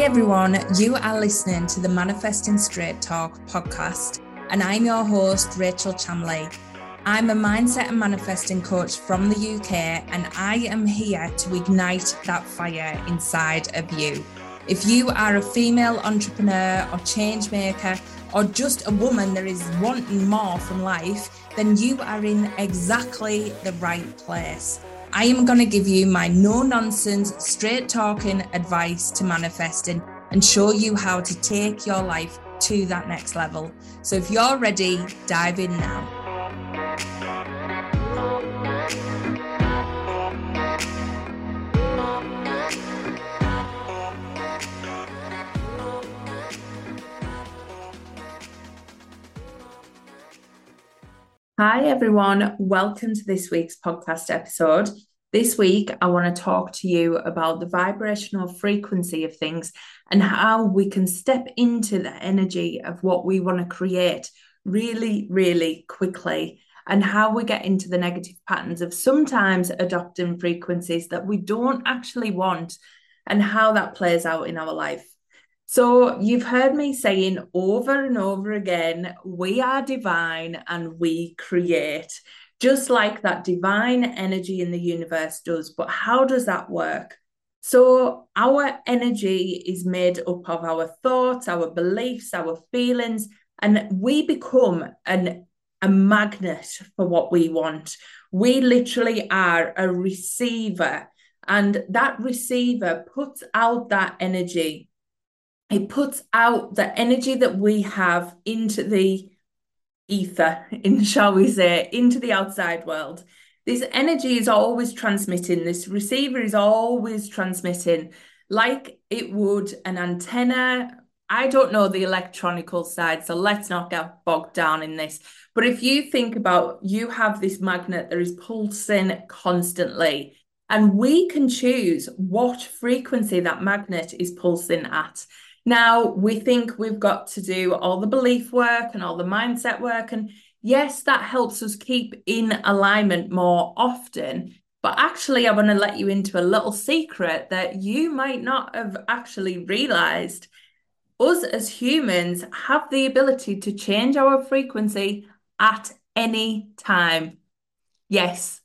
Everyone. You are listening to the Manifesting Straight Talk podcast, and I'm your host, Rachel Chamley. I'm a mindset and manifesting coach from the UK, and I am here to ignite that fire inside of you. If you are a female entrepreneur or change maker, or just a woman that is wanting more from life, then you are in exactly the right place. I am going to give you my no nonsense, straight talking advice to manifesting and show you how to take your life to that next level. So if you're ready, dive in now. Hi, everyone. Welcome to this week's podcast episode. This week, I want to talk to you about the vibrational frequency of things and how we can step into the energy of what we want to create really, really quickly, and how we get into the negative patterns of sometimes adopting frequencies that we don't actually want, and how that plays out in our life. So, you've heard me saying over and over again, we are divine and we create, just like that divine energy in the universe does. But how does that work? So, our energy is made up of our thoughts, our beliefs, our feelings, and we become an, a magnet for what we want. We literally are a receiver, and that receiver puts out that energy it puts out the energy that we have into the ether, in shall we say, into the outside world. This energy is always transmitting, this receiver is always transmitting like it would an antenna. I don't know the electronical side, so let's not get bogged down in this. But if you think about you have this magnet that is pulsing constantly, and we can choose what frequency that magnet is pulsing at. Now, we think we've got to do all the belief work and all the mindset work. And yes, that helps us keep in alignment more often. But actually, I want to let you into a little secret that you might not have actually realized. Us as humans have the ability to change our frequency at any time. Yes,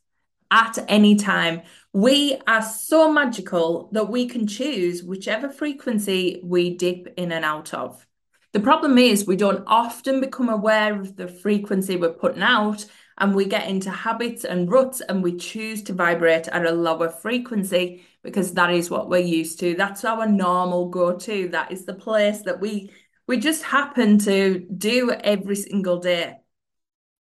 at any time. We are so magical that we can choose whichever frequency we dip in and out of. The problem is, we don't often become aware of the frequency we're putting out, and we get into habits and ruts and we choose to vibrate at a lower frequency because that is what we're used to. That's our normal go to. That is the place that we we just happen to do every single day.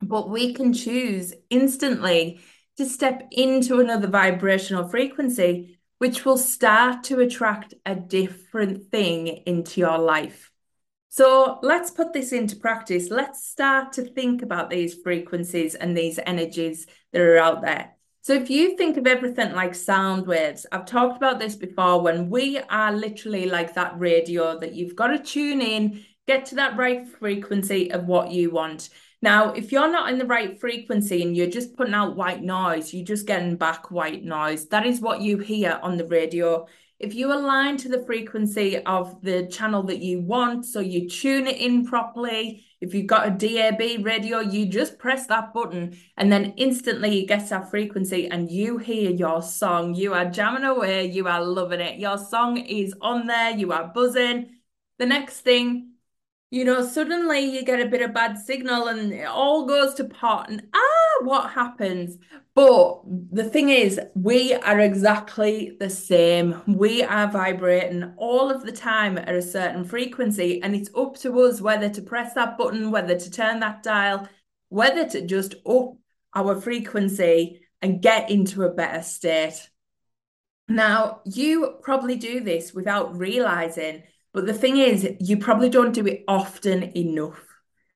But we can choose instantly to step into another vibrational frequency, which will start to attract a different thing into your life. So let's put this into practice. Let's start to think about these frequencies and these energies that are out there. So, if you think of everything like sound waves, I've talked about this before when we are literally like that radio that you've got to tune in, get to that right frequency of what you want. Now, if you're not in the right frequency and you're just putting out white noise, you're just getting back white noise. That is what you hear on the radio. If you align to the frequency of the channel that you want, so you tune it in properly, if you've got a DAB radio, you just press that button and then instantly you get that frequency and you hear your song. You are jamming away, you are loving it. Your song is on there, you are buzzing. The next thing, you know, suddenly you get a bit of bad signal and it all goes to pot and ah, what happens? But the thing is, we are exactly the same. We are vibrating all of the time at a certain frequency, and it's up to us whether to press that button, whether to turn that dial, whether to just up our frequency and get into a better state. Now, you probably do this without realizing but the thing is, you probably don't do it often enough.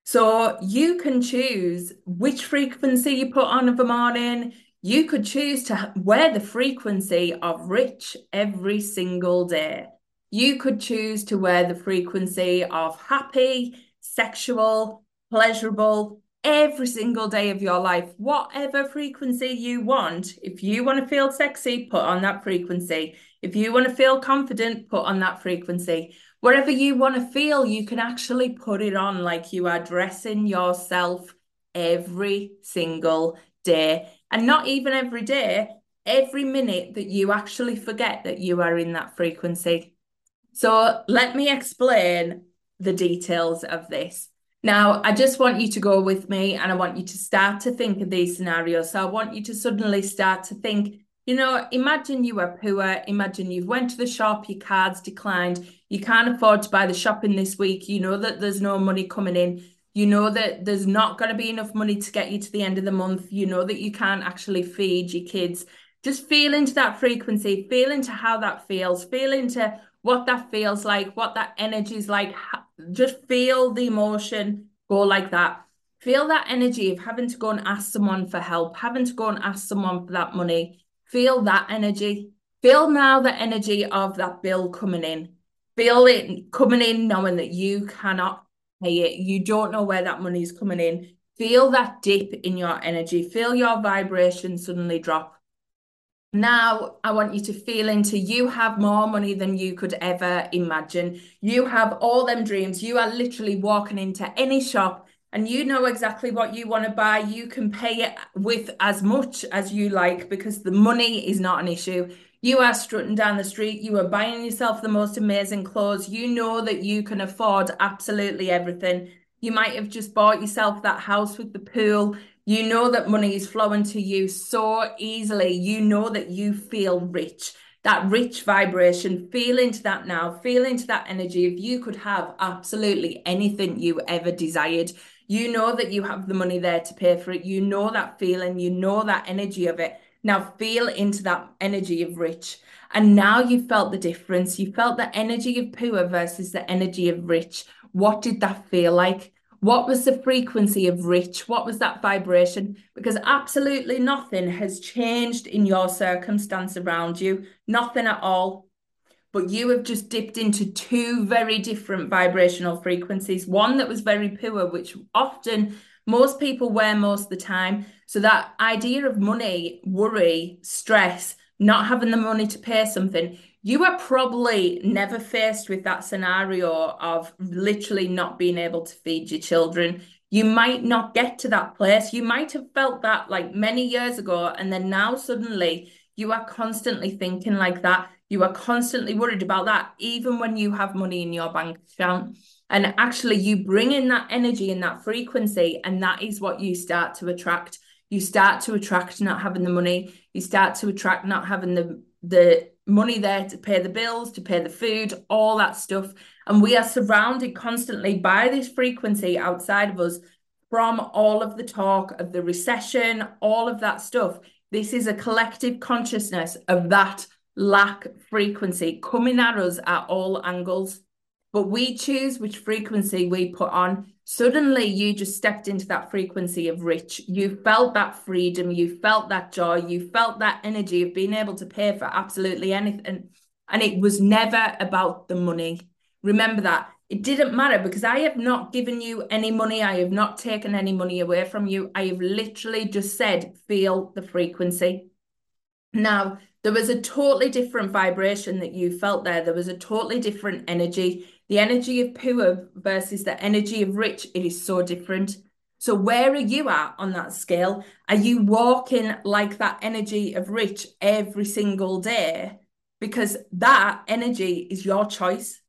So you can choose which frequency you put on of the morning. You could choose to wear the frequency of rich every single day. You could choose to wear the frequency of happy, sexual, pleasurable every single day of your life, whatever frequency you want. If you want to feel sexy, put on that frequency. If you want to feel confident, put on that frequency. Whatever you want to feel, you can actually put it on like you are dressing yourself every single day. And not even every day, every minute that you actually forget that you are in that frequency. So let me explain the details of this. Now, I just want you to go with me and I want you to start to think of these scenarios. So I want you to suddenly start to think, you know, imagine you are poor. Imagine you've went to the shop, your card's declined. You can't afford to buy the shopping this week. You know that there's no money coming in. You know that there's not going to be enough money to get you to the end of the month. You know that you can't actually feed your kids. Just feel into that frequency, feel into how that feels, feel into what that feels like, what that energy is like. Just feel the emotion go like that. Feel that energy of having to go and ask someone for help, having to go and ask someone for that money. Feel that energy. Feel now the energy of that bill coming in. Feel it coming in, knowing that you cannot pay it. You don't know where that money is coming in. Feel that dip in your energy. Feel your vibration suddenly drop. Now, I want you to feel into you have more money than you could ever imagine. You have all them dreams. You are literally walking into any shop and you know exactly what you want to buy. You can pay it with as much as you like because the money is not an issue. You are strutting down the street. You are buying yourself the most amazing clothes. You know that you can afford absolutely everything. You might have just bought yourself that house with the pool. You know that money is flowing to you so easily. You know that you feel rich, that rich vibration. Feel into that now. Feel into that energy. If you could have absolutely anything you ever desired, you know that you have the money there to pay for it. You know that feeling. You know that energy of it. Now feel into that energy of rich. And now you felt the difference. You felt the energy of poor versus the energy of rich. What did that feel like? What was the frequency of rich? What was that vibration? Because absolutely nothing has changed in your circumstance around you, nothing at all. But you have just dipped into two very different vibrational frequencies. One that was very poor, which often most people wear most of the time. So that idea of money, worry, stress, not having the money to pay something, you are probably never faced with that scenario of literally not being able to feed your children. You might not get to that place. You might have felt that like many years ago, and then now suddenly you are constantly thinking like that. You are constantly worried about that, even when you have money in your bank account. And actually, you bring in that energy and that frequency, and that is what you start to attract. You start to attract not having the money. You start to attract not having the the money there to pay the bills, to pay the food, all that stuff. And we are surrounded constantly by this frequency outside of us from all of the talk of the recession, all of that stuff. This is a collective consciousness of that lack frequency coming at us at all angles. But we choose which frequency we put on suddenly you just stepped into that frequency of rich. You felt that freedom, you felt that joy, you felt that energy of being able to pay for absolutely anything. And it was never about the money. Remember that. It didn't matter because I have not given you any money. I have not taken any money away from you. I have literally just said, feel the frequency. Now, there was a totally different vibration that you felt there. There was a totally different energy the energy of poor versus the energy of rich, it is so different. So, where are you at on that scale? Are you walking like that energy of rich every single day? Because that energy is your choice.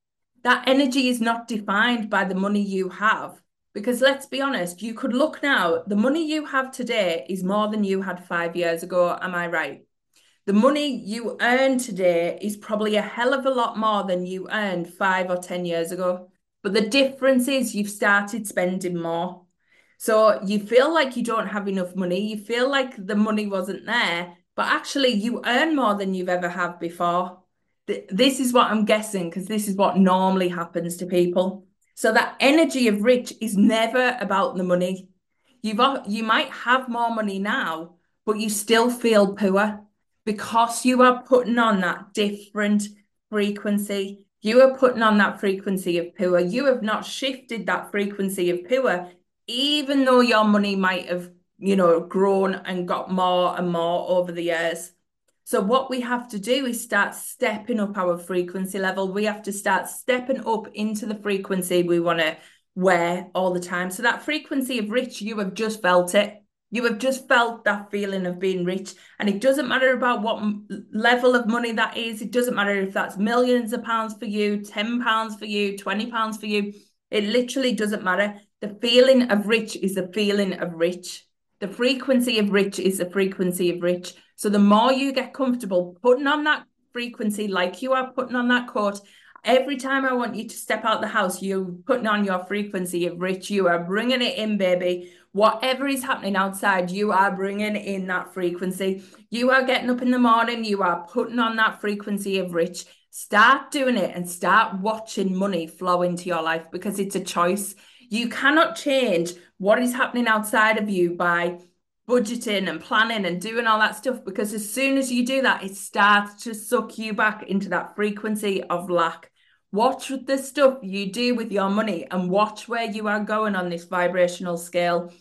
That energy is not defined by the money you have. Because let's be honest, you could look now, the money you have today is more than you had five years ago. Am I right? The money you earn today is probably a hell of a lot more than you earned five or 10 years ago. But the difference is you've started spending more. So you feel like you don't have enough money. You feel like the money wasn't there, but actually you earn more than you've ever had before. This is what I'm guessing because this is what normally happens to people. So that energy of rich is never about the money. You've you might have more money now, but you still feel poor because you are putting on that different frequency. You are putting on that frequency of poor. You have not shifted that frequency of poor. even though your money might have, you know, grown and got more and more over the years. So, what we have to do is start stepping up our frequency level. We have to start stepping up into the frequency we want to wear all the time. So, that frequency of rich, you have just felt it. You have just felt that feeling of being rich. And it doesn't matter about what level of money that is. It doesn't matter if that's millions of pounds for you, 10 pounds for you, 20 pounds for you. It literally doesn't matter. The feeling of rich is the feeling of rich. The frequency of rich is the frequency of rich. So the more you get comfortable putting on that frequency, like you are putting on that coat, every time I want you to step out the house, you're putting on your frequency of rich. You are bringing it in, baby. Whatever is happening outside, you are bringing in that frequency. You are getting up in the morning, you are putting on that frequency of rich. Start doing it and start watching money flow into your life because it's a choice. You cannot change what is happening outside of you by budgeting and planning and doing all that stuff because as soon as you do that, it starts to suck you back into that frequency of lack. Watch the stuff you do with your money and watch where you are going on this vibrational scale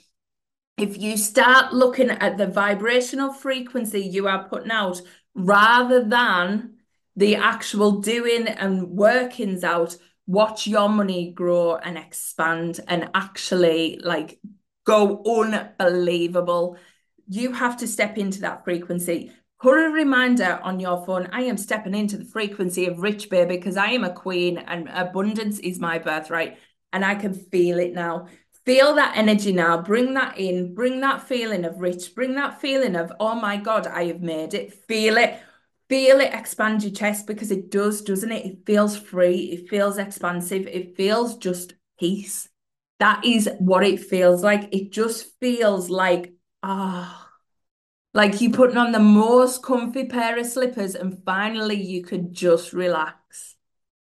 if you start looking at the vibrational frequency you are putting out rather than the actual doing and workings out, watch your money grow and expand and actually like go unbelievable. You have to step into that frequency. Put a reminder on your phone. I am stepping into the frequency of rich baby because I am a queen and abundance is my birthright. And I can feel it now. Feel that energy now. Bring that in. Bring that feeling of rich. Bring that feeling of, oh my God, I have made it. Feel it. Feel it expand your chest because it does, doesn't it? It feels free. It feels expansive. It feels just peace. That is what it feels like. It just feels like, ah. Oh, like you putting on the most comfy pair of slippers and finally you could just relax.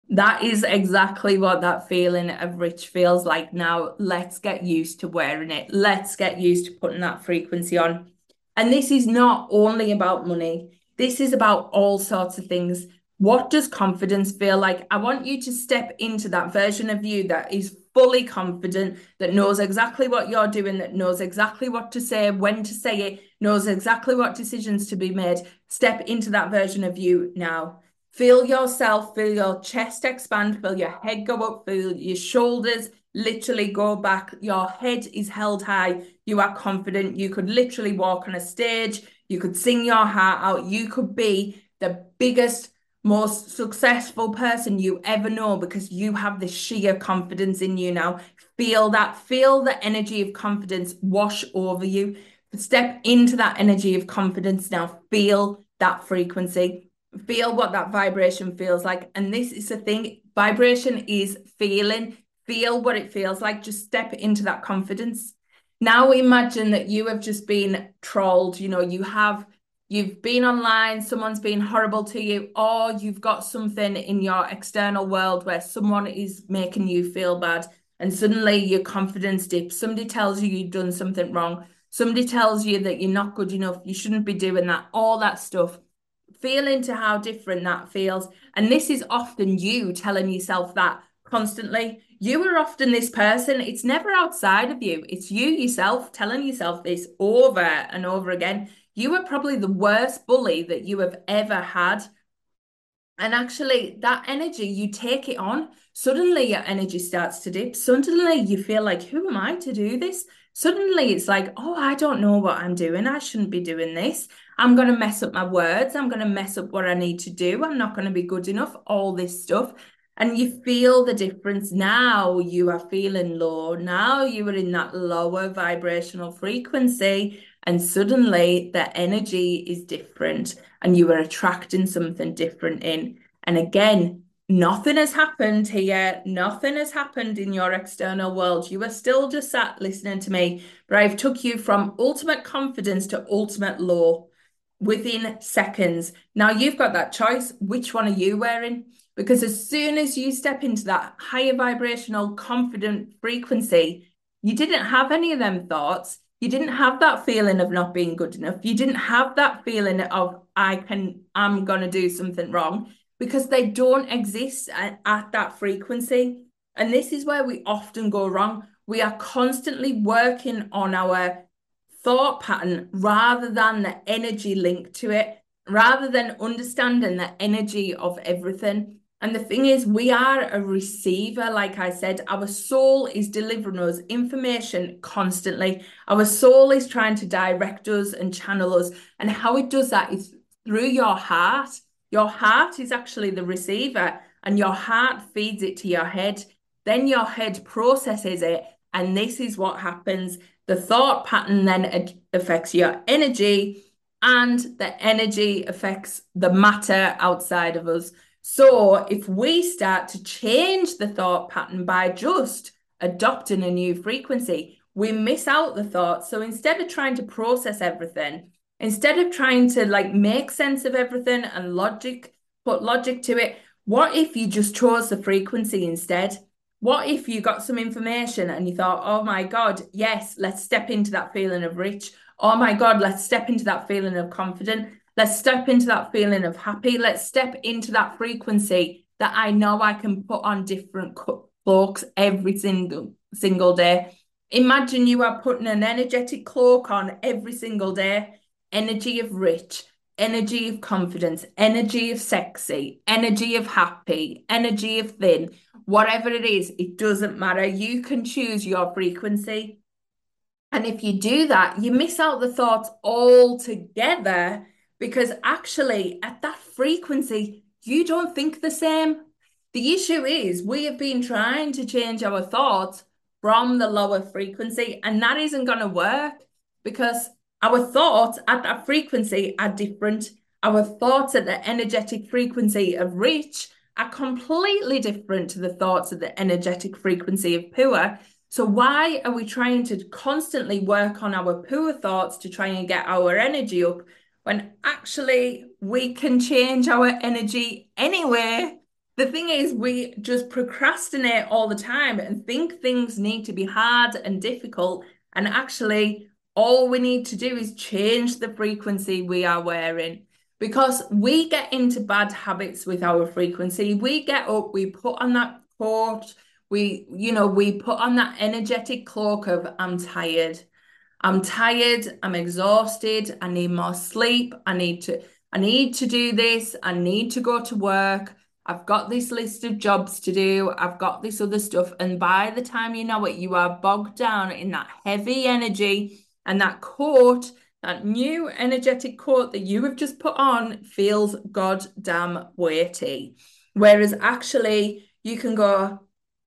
That is exactly what that feeling of rich feels like now. Let's get used to wearing it. Let's get used to putting that frequency on. And this is not only about money, this is about all sorts of things. What does confidence feel like? I want you to step into that version of you that is fully confident, that knows exactly what you're doing, that knows exactly what to say, when to say it, knows exactly what decisions to be made. Step into that version of you now. Feel yourself, feel your chest expand, feel your head go up, feel your shoulders literally go back. Your head is held high. You are confident. You could literally walk on a stage. You could sing your heart out. You could be the biggest, most successful person you ever know because you have this sheer confidence in you now. Feel that, feel the energy of confidence wash over you. Step into that energy of confidence now. Feel that frequency feel what that vibration feels like. And this is the thing vibration is feeling, feel what it feels like. Just step into that confidence. Now imagine that you have just been trolled, you know, you have you've been online, someone's been horrible to you, or you've got something in your external world where someone is making you feel bad, and suddenly your confidence dips. Somebody tells you you've done something wrong, somebody tells you that you're not good enough, you shouldn't be doing that, all that stuff feel into how different that feels. And this is often you telling yourself that constantly. You are often this person, it's never outside of you, it's you yourself telling yourself this over and over again. You are probably the worst bully that you have ever had. And actually, that energy, you take it on. Suddenly, your energy starts to dip. Suddenly, you feel like, who am I to do this? Suddenly, it's like, oh, I don't know what I'm doing. I shouldn't be doing this. I'm going to mess up my words. I'm going to mess up what I need to do. I'm not going to be good enough, all this stuff. And you feel the difference now. You are feeling low. Now you are in that lower vibrational frequency. And suddenly the energy is different and you are attracting something different in. And again, nothing has happened here. Nothing has happened in your external world. You are still just sat listening to me, but I've took you from ultimate confidence to ultimate law within seconds. Now you've got that choice. Which one are you wearing? Because as soon as you step into that higher vibrational, confident frequency, you didn't have any of them thoughts. You didn't have that feeling of not being good enough. You didn't have that feeling of I can, I'm to do something wrong because they don't exist at, at that frequency. And this is where we often go wrong. we are constantly working on our thought pattern rather than the energy linked to it, rather than understanding the energy of everything. And the thing is, we are a receiver, like I said. Our soul is delivering us information constantly. Our soul is trying to direct us and channel us. And how it does that is through your heart. Your heart is actually the receiver, and your heart feeds it to your head. Then your head processes it. And this is what happens. The thought pattern then affects your energy, and the energy affects the matter outside of us. So if we start to change the thought pattern by just adopting a new frequency, we miss out the thoughts. So instead of trying to process everything, instead of trying to like make sense of everything and logic, put logic to it, what if you just chose the frequency instead? What if you got some information and you thought, oh my God, yes, let's step into that feeling of rich. Oh my God, let's step into that feeling of confident. Let's step into that feeling of happy. Let's step into that frequency that I know I can put on different cloaks every single single day. Imagine you are putting an energetic cloak on every single day. Energy of rich, energy of confidence, energy of sexy, energy of happy, energy of thin, whatever it is, it doesn't matter. You can choose your frequency. And if you do that, you miss out the thoughts altogether because actually at that frequency, you don't think the same. The issue is we have been trying to change our thoughts from the lower frequency, and that isn't going to work because our thoughts at that frequency are different. Our thoughts at the energetic frequency of rich are completely different to the thoughts at the energetic frequency of poor. So, why are we trying to constantly work on our poor thoughts to try and get our energy up when actually we can change our energy anyway. The thing is, we just procrastinate all the time and think things need to be hard and difficult. And actually, all we need to do is change the frequency we are wearing because we get into bad habits with our frequency. We get up, we put on that coat, we, you know, we put on that energetic cloak of I'm tired. I'm tired, I'm exhausted, I need more sleep, I need to I need to do this, I need to go to work. I've got this list of jobs to do, I've got this other stuff and by the time you know it you are bogged down in that heavy energy and that coat that new energetic coat that you have just put on feels goddamn weighty. Whereas actually, you can go,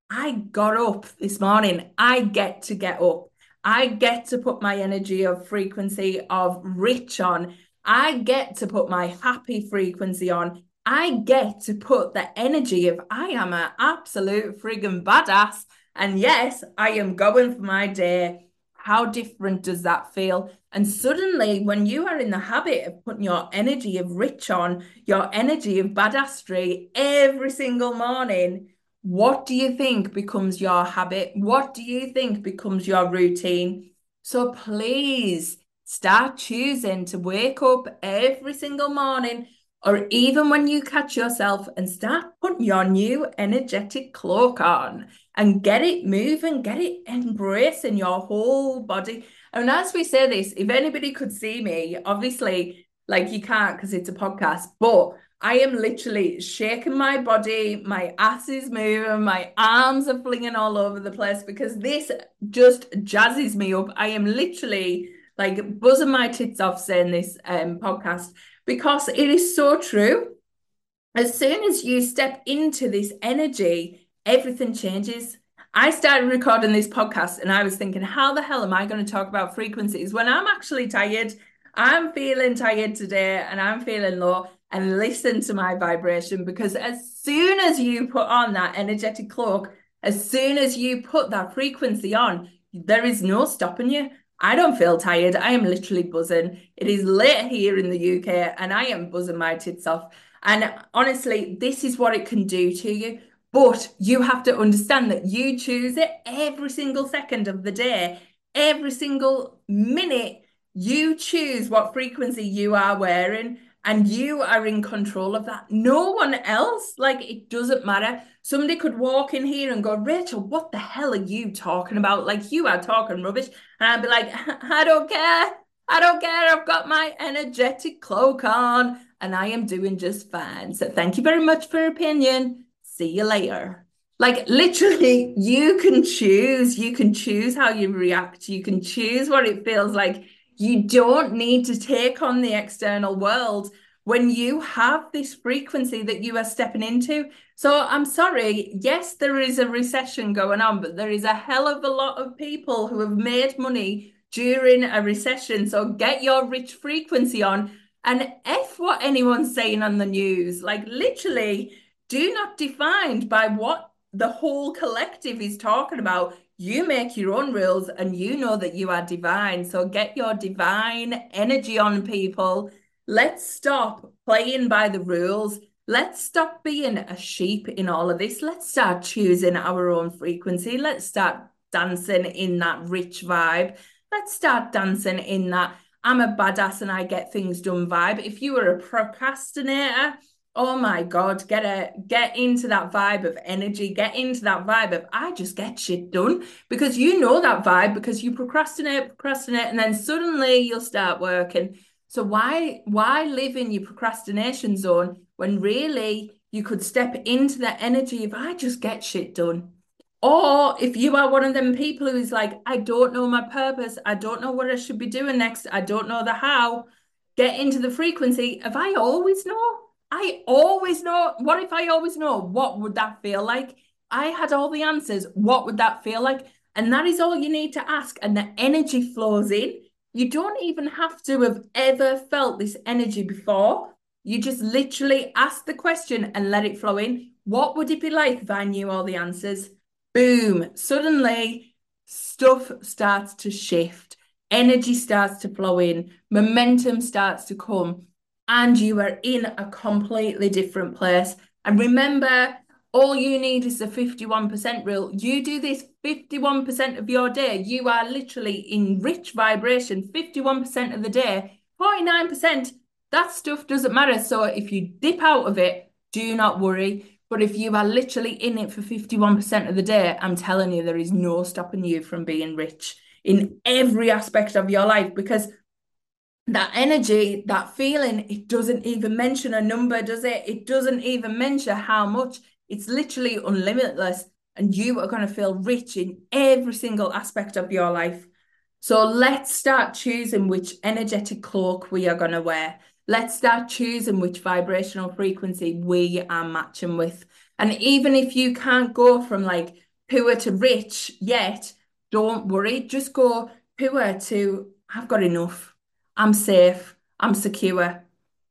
I got up this morning. I get to get up. I get to put my energy of frequency of rich on. I get to put my happy frequency on. I get to put the energy of I am an absolute friggin' badass. And yes, I am going for my day. How different does that feel? And suddenly, when you are in the habit of putting your energy of rich on, your energy of badassery every single morning, what do you think becomes your habit? What do you think becomes your routine? So please start choosing to wake up every single morning or even when you catch yourself and start putting your new energetic cloak on and get it moving, get it embracing your whole body. And as we say this, if anybody could see me, obviously, like you can't because it's a podcast, but I am literally shaking my body, my ass is moving, my arms are flinging all over the place because this just jazzes me up. I am literally like buzzing my tits off saying this um, podcast because it is so true. As soon as you step into this energy, everything changes. I started recording this podcast and I was thinking, how the hell am I going to talk about frequencies when I'm actually tired? I'm feeling tired today and I'm feeling low and listen to my vibration because as soon as you put on that energetic cloak, as soon as you put that frequency on, there is no stopping you. I don't feel tired. I am literally buzzing. It is late here in the UK and I am buzzing my tits off. And honestly, this is what it can do to you. But you have to understand that you choose it every single second of the day, every single minute. You choose what frequency you are wearing and you are in control of that. No one else, like it doesn't matter. Somebody could walk in here and go, Rachel, what the hell are you talking about? Like you are talking rubbish. And I'd be like, I don't care. I don't care. I've got my energetic cloak on and I am doing just fine. So thank you very much for your opinion. See you later. Like literally, you can choose. You can choose how you react. You can choose what it feels like you don't need to take on the external world when you have this frequency that you are stepping into. So I'm sorry, yes, there is a recession going on, but there is a hell of a lot of people who have made money during a recession. So get your rich frequency on and F what anyone's saying on the news. Like literally, do not defined by what the whole collective is talking about you make your own rules and you know that you are divine. So get your divine energy on, people. Let's stop playing by the rules. Let's stop being a sheep in all of this. Let's start choosing our own frequency. Let's start dancing in that rich vibe. Let's start dancing in that I'm a badass and I get things done vibe. If you were a procrastinator, oh my god get a get into that vibe of energy get into that vibe of i just get shit done because you know that vibe because you procrastinate procrastinate and then suddenly you'll start working. So why why live in your procrastination zone when really you could step into that energy of i just get shit done or if you are one of them people who's like i don't know my purpose. I don't know what i should be doing next. I don't know the how. Get into the frequency of i always know I always know. What if I always know? What would that feel like? I had all the answers. What would that feel like? And that is all you need to ask. And the energy flows in. You don't even have to have ever felt this energy before. You just literally ask the question and let it flow in. What would it be like if I knew all the answers? Boom. Suddenly, stuff starts to shift. Energy starts to flow in. Momentum starts to come and you are in a completely different place. And remember, all you need is the 51% rule. You do this 51% of your day, you are literally in rich vibration 51% of the day, 49%. That stuff doesn't matter. So if you dip out of it, do not worry. But if you are literally in it for 51% of the day, I'm telling you, there is no stopping you from being rich in every aspect of your life because that energy, that feeling, it doesn't even mention a number, does it? It doesn't even mention how much. It's literally unlimitless. And you are going to feel rich in every single aspect of your life. So let's start choosing which energetic cloak we are going to wear. Let's start choosing which vibrational frequency we are matching with. And even if you can't go from like poor to rich yet, don't worry. Just go poor to I've got enough I'm safe, I'm secure.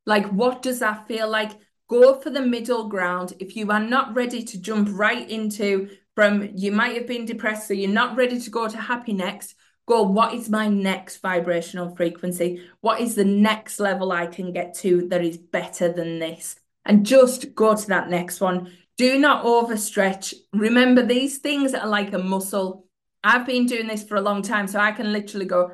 Like, what does that feel like? Go for the middle ground. If you are not ready to jump right into from you might have been depressed, so you're not ready to go to happy next. Go, what is my next vibrational frequency? What is the next level I can get to that is better than this? And just go to that next one. Do not overstretch. Remember, these things are like a muscle. I've been doing this for a long time, so I can literally go,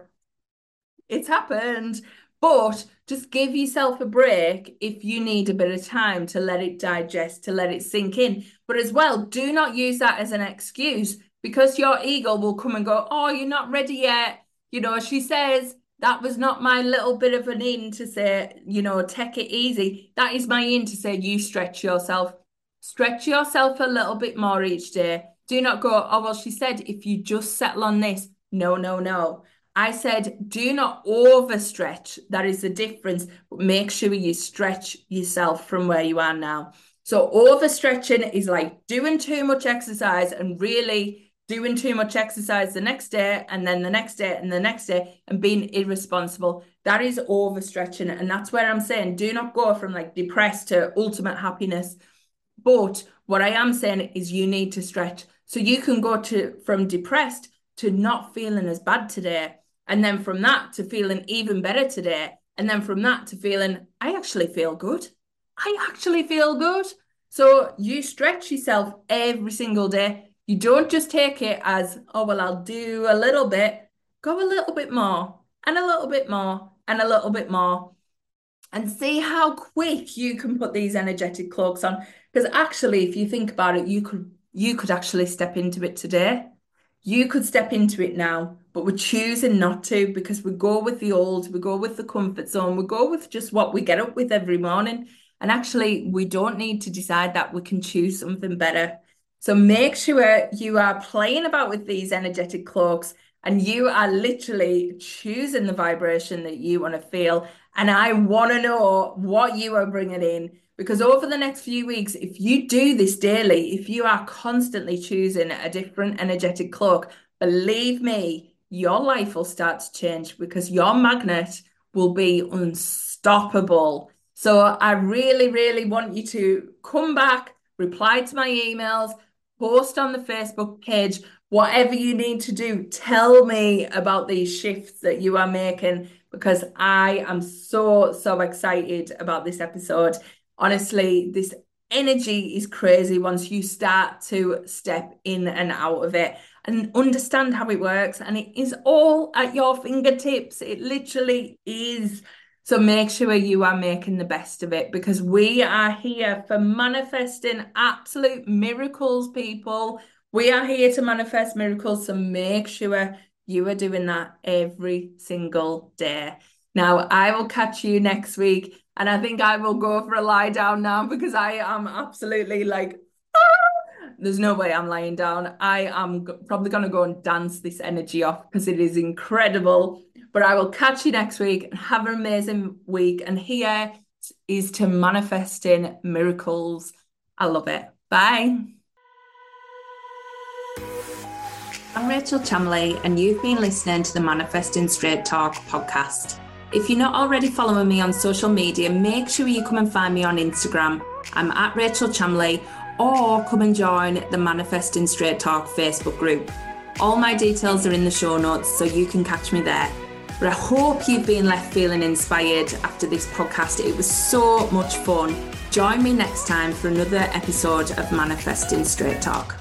it's happened. But just give yourself a break if you need a bit of time to let it digest, to let it sink in. But as well, do not use that as an excuse because your ego will come and go, Oh, you're not ready yet. You know, she says, that was not my little bit of an in to say, you know, take it easy. That is my in to say, you stretch yourself. Stretch yourself a little bit more each day. Do not go, oh, well, she said, if you just settle on this. No, no, no. I said, do not overstretch. That is the difference. Make sure you stretch yourself from where you are now. So overstretching is like doing too much exercise and really doing too much exercise the next day and then the next day and the next day and being irresponsible. That is overstretching. And that's where I'm saying do not go from like depressed to ultimate happiness. But what I am saying is you need to stretch. So you can go to from depressed to not feeling as bad today and then from that to feeling even better today. And then from that to feeling, I actually feel good. I actually feel good. So you stretch yourself every single day. You don't just take it as, oh, well, I'll do a little bit. Go a little bit more and a little bit more and a little bit more. and see how quick you can put these energetic cloaks on. Because actually, if you think about it, you could you could actually step into it today. You could step into it now, but we're choosing not to because we go with the old, we go with the comfort zone, we go with just what we get up with every morning. And actually, we don't need to decide that we can choose something better. So make sure you are playing about with these energetic cloaks and you are literally choosing the vibration that you want to feel. And I want to know what you are bringing in because over the next few weeks, if you do this daily, if you are constantly choosing a different energetic cloak, believe me, your life will start to change because your magnet will be unstoppable. So I really, really want you to come back, reply to my emails, post on the Facebook page, whatever you need to do. Tell me about these shifts that you are making because I am so, so excited about this episode. Honestly, this energy is crazy once you start to step in and out of it and understand how it works. And it is all at your fingertips. It literally is. So make sure you are making the best of it because we are here for manifesting absolute miracles, people. We are here to manifest miracles. So make sure you are doing that every single day. Now, I will catch you next week. And I think I will go for a lie down now because I am absolutely like, ah! there's no way I'm lying down. I am probably going to go and dance this energy off because it is incredible. But I will catch you next week and have an amazing week. And here is to manifesting miracles. I love it. Bye. I'm Rachel Chamley, and you've been listening to the Manifesting Straight Talk podcast. If you're not already following me on social media, make sure you come and find me on Instagram. I'm at Rachel Chamley, or come and join the Manifesting Straight Talk Facebook group. All my details are in the show notes, so you can catch me there. But I hope you've been left feeling inspired after this podcast. It was so much fun. Join me next time for another episode of Manifesting Straight Talk.